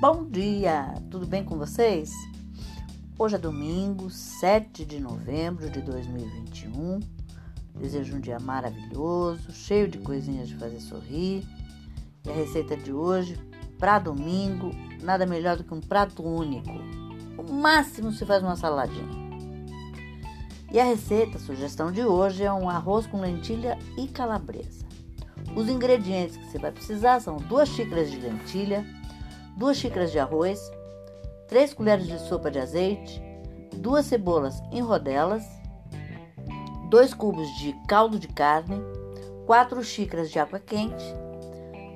Bom dia, tudo bem com vocês? Hoje é domingo, 7 de novembro de 2021. Desejo um dia maravilhoso, cheio de coisinhas de fazer sorrir. E a receita de hoje, para domingo, nada melhor do que um prato único. O máximo se faz uma saladinha. E a receita, a sugestão de hoje é um arroz com lentilha e calabresa. Os ingredientes que você vai precisar são duas xícaras de lentilha, duas xícaras de arroz, três colheres de sopa de azeite, duas cebolas em rodelas, dois cubos de caldo de carne, quatro xícaras de água quente,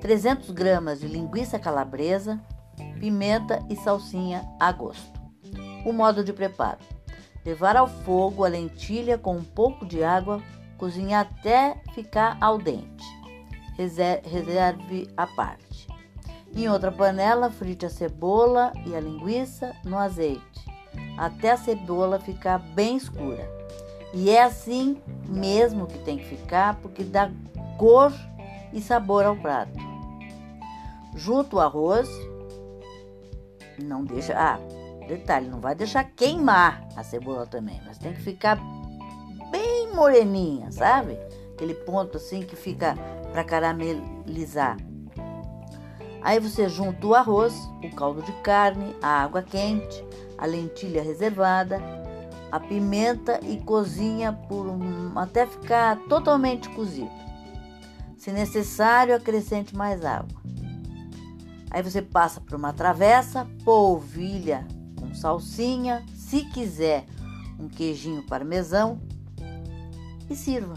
300 gramas de linguiça calabresa, pimenta e salsinha a gosto. O modo de preparo: levar ao fogo a lentilha com um pouco de água, cozinhar até ficar al dente. Reserve à parte. Em outra panela, frite a cebola e a linguiça no azeite, até a cebola ficar bem escura. E é assim mesmo que tem que ficar, porque dá cor e sabor ao prato. Junto o arroz, não deixa. Ah, detalhe, não vai deixar queimar a cebola também, mas tem que ficar bem moreninha, sabe? Aquele ponto assim que fica para caramelizar. Aí você junta o arroz, o caldo de carne, a água quente, a lentilha reservada, a pimenta e cozinha por um, até ficar totalmente cozido. Se necessário, acrescente mais água. Aí você passa por uma travessa, polvilha com salsinha, se quiser um queijinho parmesão e sirva.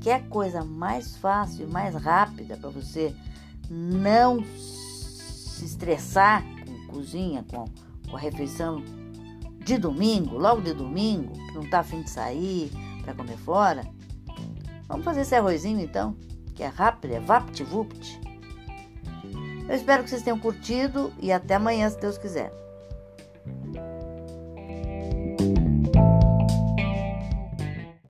Quer coisa mais fácil e mais rápida para você não se estressar com cozinha, com, com a refeição de domingo, logo de domingo, que não está afim de sair para comer fora. Vamos fazer esse arrozinho então, que é rápido, é vapt-vupt. Eu espero que vocês tenham curtido e até amanhã, se Deus quiser.